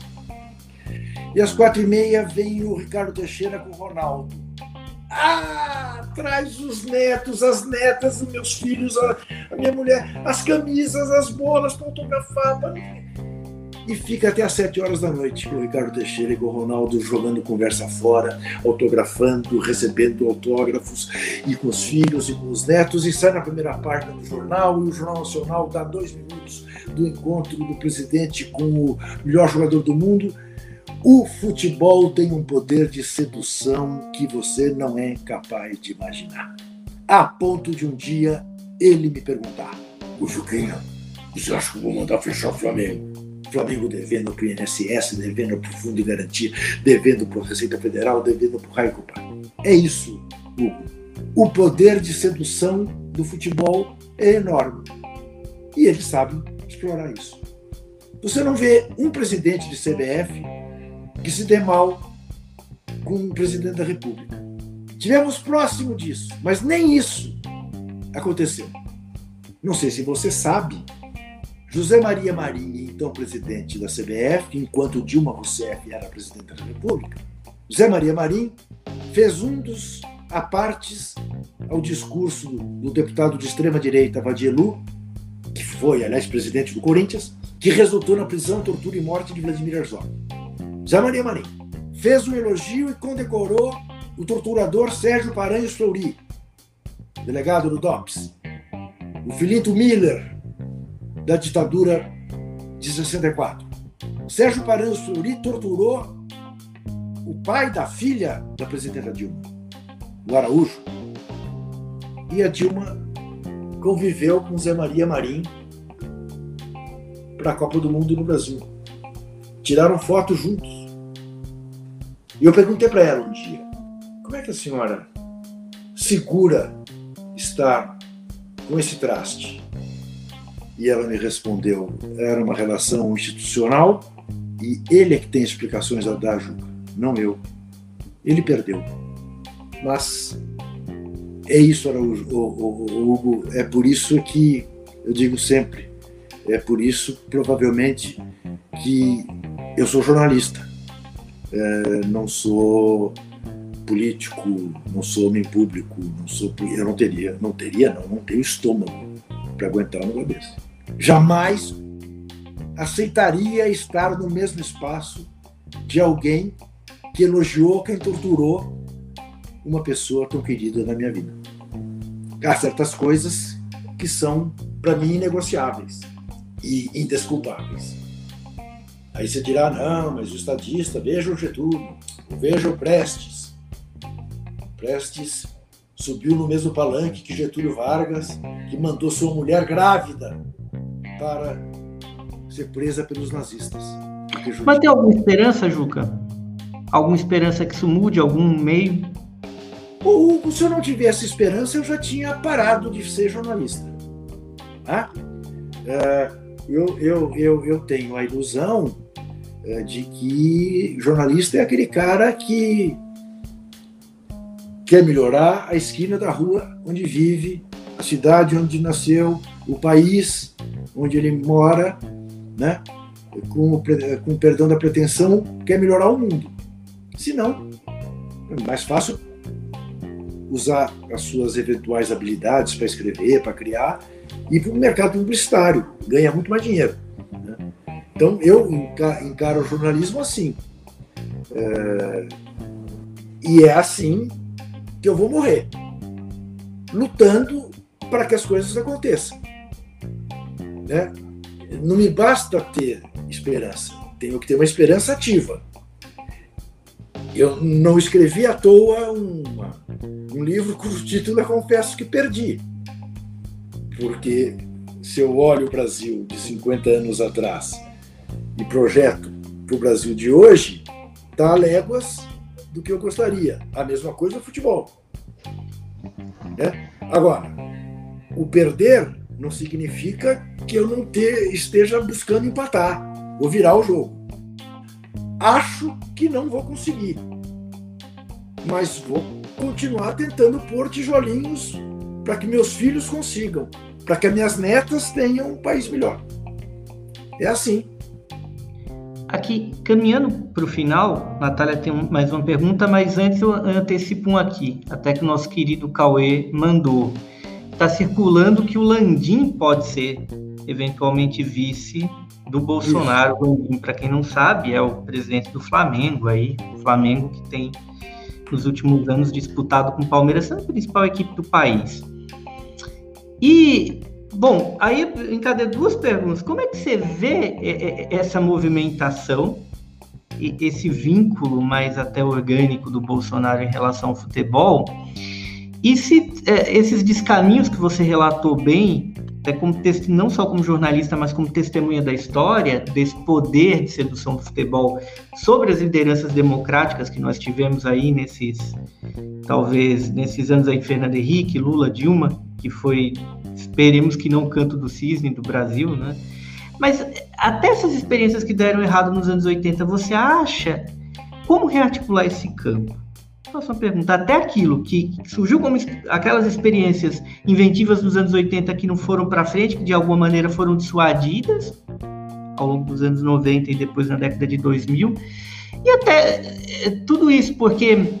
E às quatro e meia vem o Ricardo Teixeira com o Ronaldo. Ah, traz os netos, as netas, meus filhos, a, a minha mulher, as camisas, as bolas para autografar. Pra e fica até às sete horas da noite com o Ricardo Teixeira e com o Ronaldo jogando conversa fora, autografando, recebendo autógrafos e com os filhos e com os netos e sai na primeira página do jornal e o Jornal Nacional dá dois minutos do encontro do presidente com o melhor jogador do mundo. O futebol tem um poder de sedução que você não é capaz de imaginar. A ponto de um dia ele me perguntar: O Juquinha, você acha que eu vou mandar fechar o Flamengo? Flamengo devendo para o INSS, devendo para o Fundo de Garantia, devendo para a Receita Federal, devendo para o Raio É isso, Hugo. O poder de sedução do futebol é enorme. E eles sabem explorar isso. Você não vê um presidente de CBF que se dê mal com um presidente da República. Tivemos próximo disso, mas nem isso aconteceu. Não sei se você sabe, José Maria Marinho, então presidente da CBF, enquanto Dilma Rousseff era presidente da República, José Maria Marinho fez um dos apartes ao discurso do deputado de extrema-direita Vadielu, que foi, aliás, presidente do Corinthians, que resultou na prisão, tortura e morte de Vladimir Herzog. José Maria Marinho fez um elogio e condecorou o torturador Sérgio Paranhos Fleury, delegado do DOPS. O Filinto Miller, da ditadura de 64. Sérgio Paranhos Fleury torturou o pai da filha da presidenta Dilma, o Araújo. E a Dilma conviveu com Zé Maria Marim para a Copa do Mundo no Brasil. Tiraram fotos juntos. E eu perguntei para ela um dia: como é que a senhora segura estar com esse traste? E ela me respondeu: era uma relação institucional E ele é que tem explicações a dar, Juca, não eu. Ele perdeu. Mas é isso, Araújo, Hugo. É por isso que eu digo sempre, é por isso, provavelmente, que eu sou jornalista. É, não sou político, não sou homem público, não sou, eu não teria, não teria, não, não tenho estômago para aguentar um negócio desse. Jamais aceitaria estar no mesmo espaço de alguém que elogiou quem torturou uma pessoa tão querida na minha vida. Há certas coisas que são, para mim, inegociáveis e indesculpáveis. Aí você dirá, não, mas o estadista, veja o Getúlio, veja o Prestes. Prestes subiu no mesmo palanque que Getúlio Vargas, que mandou sua mulher grávida para ser presa pelos nazistas. Mas tem alguma esperança, Juca? Alguma esperança que isso mude, algum meio? Ou, se eu não tivesse esperança, eu já tinha parado de ser jornalista. Ah? eu, eu, eu, eu tenho a ilusão de que jornalista é aquele cara que quer melhorar a esquina da rua onde vive, a cidade onde nasceu, o país onde ele mora, né? com, com perdão da pretensão, quer melhorar o mundo. Se não, é mais fácil usar as suas eventuais habilidades para escrever, para criar, e para o mercado publicitário, ganha muito mais dinheiro. Né? Então eu encaro o jornalismo assim. É... E é assim que eu vou morrer, lutando para que as coisas aconteçam. Né? Não me basta ter esperança, tenho que ter uma esperança ativa. Eu não escrevi à toa uma, um livro cujo título eu confesso que perdi. Porque se eu olho o Brasil de 50 anos atrás e projeto para o Brasil de hoje, está a léguas do que eu gostaria. A mesma coisa no futebol. Né? Agora, o perder não significa que eu não esteja buscando empatar ou virar o jogo. Acho que não vou conseguir, mas vou continuar tentando pôr tijolinhos para que meus filhos consigam, para que as minhas netas tenham um país melhor. É assim. Aqui, caminhando para o final, Natália tem mais uma pergunta, mas antes eu antecipo um aqui, até que o nosso querido Cauê mandou. Está circulando que o Landim pode ser eventualmente vice do Bolsonaro. Para quem não sabe, é o presidente do Flamengo aí, o Flamengo que tem nos últimos anos disputado com o Palmeiras, sendo a principal equipe do país. E, bom, aí encadeia duas perguntas. Como é que você vê essa movimentação, esse vínculo mais até orgânico do Bolsonaro em relação ao futebol? E se é, esses descaminhos que você relatou bem como não só como jornalista, mas como testemunha da história, desse poder de sedução do futebol sobre as lideranças democráticas que nós tivemos aí nesses, talvez, nesses anos aí, Fernando Henrique, Lula, Dilma, que foi, esperemos que não canto do cisne do Brasil, né? Mas até essas experiências que deram errado nos anos 80, você acha como rearticular esse campo? faço uma pergunta. Até aquilo que surgiu como aquelas experiências inventivas dos anos 80 que não foram para frente, que de alguma maneira foram dissuadidas ao longo dos anos 90 e depois na década de 2000. E até eh, tudo isso, porque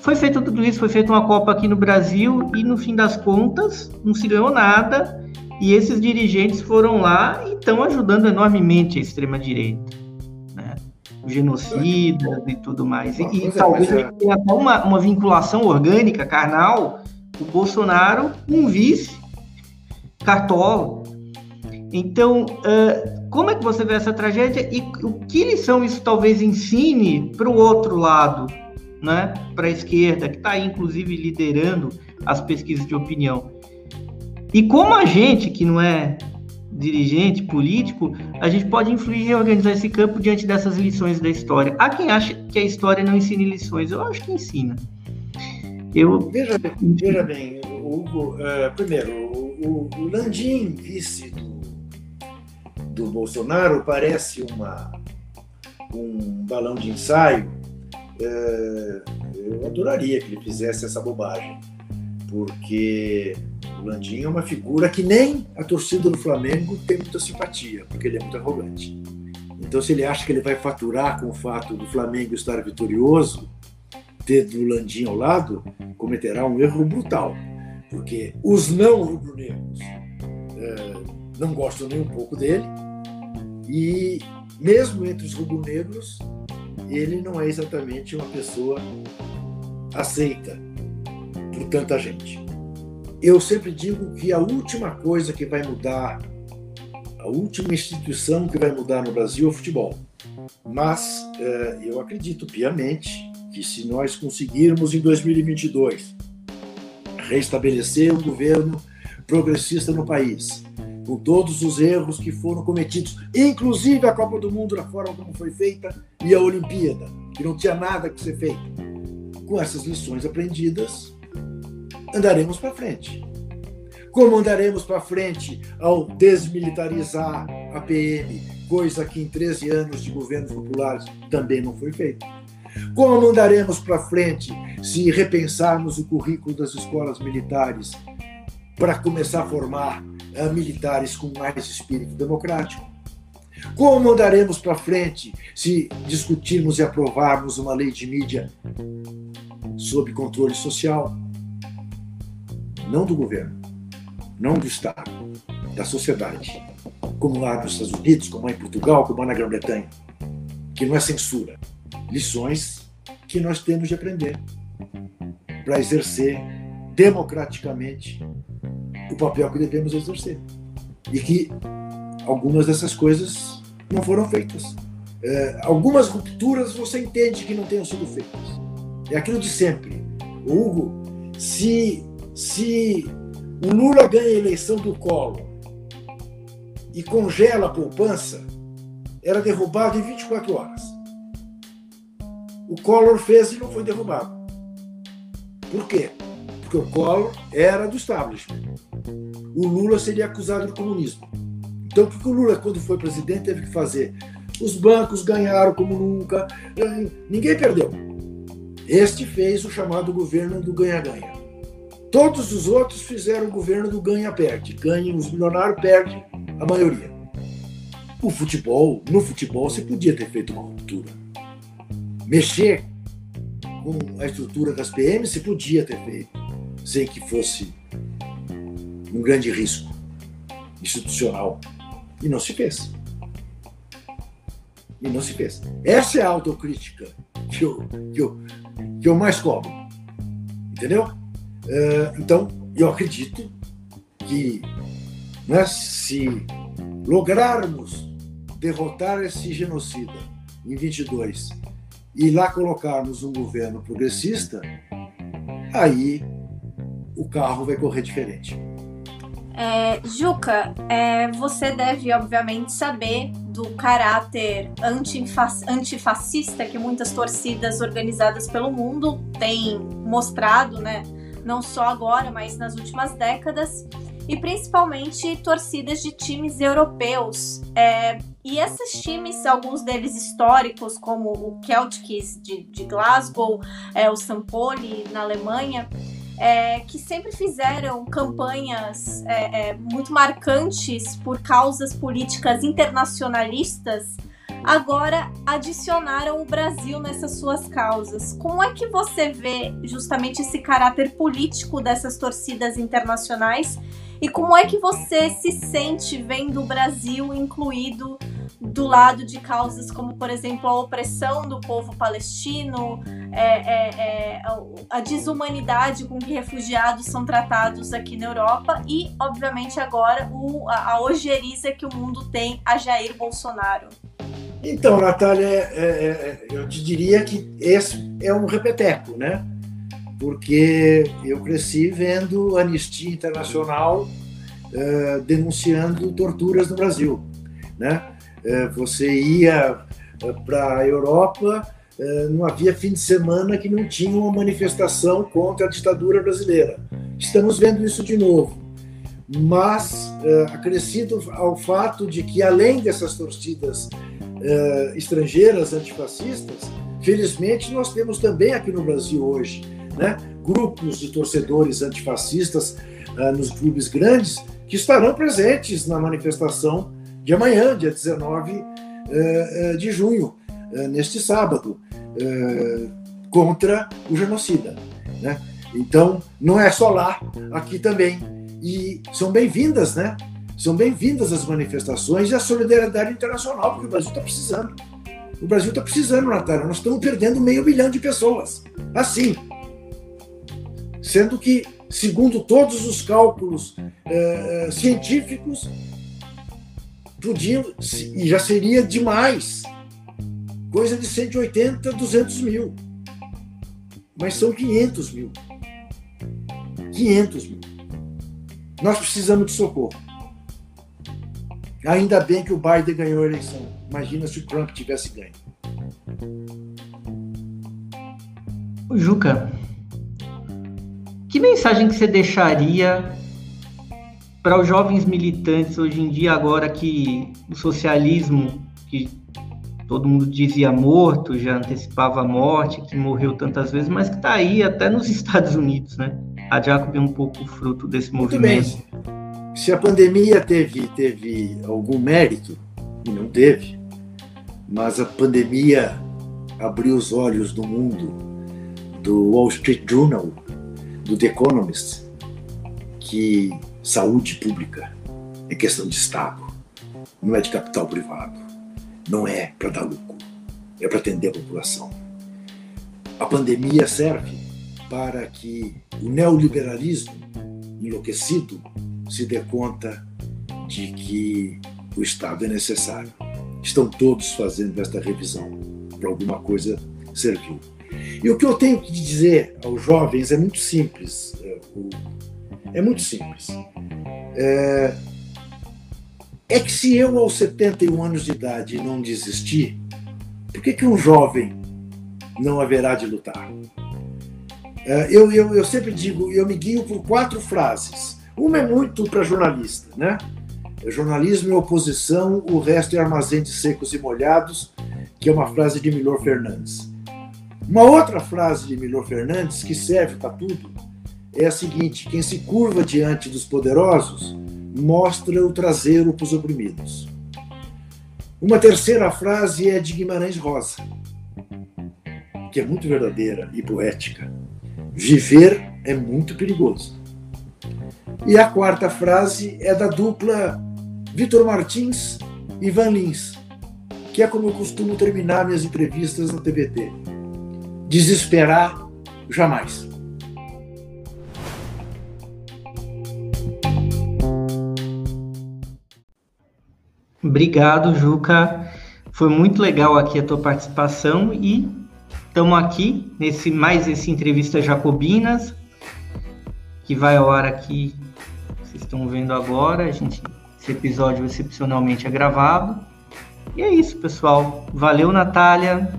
foi feito tudo isso, foi feita uma Copa aqui no Brasil e no fim das contas não se ganhou nada. E esses dirigentes foram lá e estão ajudando enormemente a extrema-direita genocidas e tudo mais. E, e talvez é... tenha até uma, uma vinculação orgânica, carnal, o Bolsonaro um vice cartola. Então, uh, como é que você vê essa tragédia e o que lição isso talvez ensine para o outro lado, né? para a esquerda, que está inclusive, liderando as pesquisas de opinião? E como a gente, que não é dirigente político, a gente pode influir e reorganizar esse campo diante dessas lições da história. Há quem acha que a história não ensina lições, eu acho que ensina. Eu... Veja bem, veja bem Hugo, uh, primeiro, o, o, Landim, vice do, do Bolsonaro, parece uma, um balão de ensaio, é, eu adoraria que ele fizesse essa bobagem, porque o Landim é uma figura que nem a torcida do Flamengo tem muita simpatia, porque ele é muito arrogante. Então, se ele acha que ele vai faturar com o fato do Flamengo estar vitorioso, ter do Landim ao lado, cometerá um erro brutal, porque os não rubro-negros é, não gostam nem um pouco dele, e mesmo entre os rubro-negros, ele não é exatamente uma pessoa aceita por tanta gente. Eu sempre digo que a última coisa que vai mudar, a última instituição que vai mudar no Brasil é o futebol. Mas eh, eu acredito piamente que se nós conseguirmos em 2022 restabelecer um governo progressista no país, com todos os erros que foram cometidos, inclusive a Copa do Mundo, da forma como foi feita, e a Olimpíada, que não tinha nada que ser feito. Com essas lições aprendidas, andaremos para frente. Como andaremos para frente ao desmilitarizar a PM, coisa que em 13 anos de governos populares também não foi feita? Como andaremos para frente se repensarmos o currículo das escolas militares para começar a formar militares com mais espírito democrático? Como andaremos para frente se discutirmos e aprovarmos uma lei de mídia sob controle social? Não do governo, não do Estado, da sociedade, como lá nos Estados Unidos, como lá em Portugal, como lá na Grã-Bretanha, que não é censura. Lições que nós temos de aprender para exercer democraticamente o papel que devemos exercer. E que algumas dessas coisas não foram feitas. É, algumas rupturas você entende que não tenham sido feitas. É aquilo de sempre. Hugo, se, se o Lula ganha a eleição do Collor e congela a poupança, era derrubado em 24 horas. O Collor fez e não foi derrubado. Por quê? Porque o Collor era do establishment o Lula seria acusado de comunismo. Então, o que o Lula, quando foi presidente, teve que fazer? Os bancos ganharam como nunca, ninguém perdeu. Este fez o chamado governo do ganha-ganha. Todos os outros fizeram o governo do ganha-perde. Ganha os milionários, perde a maioria. O futebol, no futebol, você podia ter feito uma ruptura. Mexer com a estrutura das PMs, você podia ter feito, sem que fosse um grande risco institucional. E não se fez. E não se fez. Essa é a autocrítica que eu, que eu, que eu mais cobro. Entendeu? Uh, então, eu acredito que né, se lograrmos derrotar esse genocida em 22 e lá colocarmos um governo progressista, aí o carro vai correr diferente. É, Juca, é, você deve obviamente saber do caráter antifascista que muitas torcidas organizadas pelo mundo têm mostrado, né? Não só agora, mas nas últimas décadas, e principalmente torcidas de times europeus. É, e esses times, alguns deles históricos, como o Celtics de, de Glasgow, é, o Sampoli na Alemanha, é, que sempre fizeram campanhas é, é, muito marcantes por causas políticas internacionalistas, agora adicionaram o Brasil nessas suas causas. Como é que você vê justamente esse caráter político dessas torcidas internacionais e como é que você se sente vendo o Brasil incluído do lado de causas como, por exemplo, a opressão do povo palestino, é, é, é, a desumanidade com que refugiados são tratados aqui na Europa e, obviamente, agora o, a, a ojeriza que o mundo tem a Jair Bolsonaro? Então, Natália, é, é, é, eu te diria que esse é um repeteco, né? Porque eu cresci vendo Anistia Internacional denunciando torturas no Brasil, né? É, você ia é, para a Europa, é, não havia fim de semana que não tinha uma manifestação contra a ditadura brasileira. Estamos vendo isso de novo. Mas, acrescido ao fato de que, além dessas torcidas estrangeiras antifascistas, felizmente nós temos também aqui no Brasil hoje né, grupos de torcedores antifascistas nos clubes grandes que estarão presentes na manifestação de amanhã, dia 19 uh, de junho, neste sábado, contra o genocida. Né? Então, não é só lá, aqui também. E são bem-vindas, né? São bem-vindas as manifestações e a solidariedade internacional, porque o Brasil está precisando. O Brasil está precisando, Natália. Nós estamos perdendo meio milhão de pessoas. Assim. Sendo que, segundo todos os cálculos eh, científicos, podiam, e já seria demais, coisa de 180, 200 mil. Mas são 500 mil. 500 mil. Nós precisamos de socorro. Ainda bem que o Biden ganhou a eleição. Imagina se o Trump tivesse ganho. Juca, que mensagem que você deixaria para os jovens militantes hoje em dia, agora que o socialismo, que todo mundo dizia morto, já antecipava a morte, que morreu tantas vezes, mas que está aí até nos Estados Unidos, né? A Jacob é um pouco fruto desse movimento. Se a pandemia teve, teve algum mérito, e não teve, mas a pandemia abriu os olhos do mundo, do Wall Street Journal, do The Economist, que saúde pública é questão de Estado, não é de capital privado, não é para dar lucro, é para atender a população. A pandemia serve para que o neoliberalismo enlouquecido se dê conta de que o Estado é necessário. Estão todos fazendo esta revisão. Para alguma coisa serviu. E o que eu tenho que dizer aos jovens é muito simples. É, é muito simples. É, é que se eu, aos 71 anos de idade, não desistir, por que, que um jovem não haverá de lutar? É, eu, eu, eu sempre digo, eu me guio por quatro frases. Uma é muito para jornalista, né? É jornalismo é oposição, o resto é armazém de secos e molhados, que é uma frase de Milor Fernandes. Uma outra frase de Milor Fernandes, que serve para tudo, é a seguinte: quem se curva diante dos poderosos mostra o traseiro para os oprimidos. Uma terceira frase é de Guimarães Rosa, que é muito verdadeira e poética. Viver é muito perigoso. E a quarta frase é da dupla Vitor Martins e Van Lins, que é como eu costumo terminar minhas entrevistas na TVT. Desesperar jamais. Obrigado, Juca. Foi muito legal aqui a tua participação e estamos aqui nesse mais esse entrevista Jacobinas que vai ao ar aqui vocês estão vendo agora. A gente, esse episódio excepcionalmente é gravado. E é isso, pessoal. Valeu, Natália.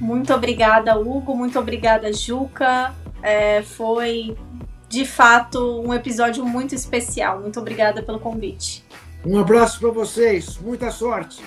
Muito obrigada, Hugo. Muito obrigada, Juca. É, foi de fato um episódio muito especial. Muito obrigada pelo convite. Um abraço para vocês. Muita sorte.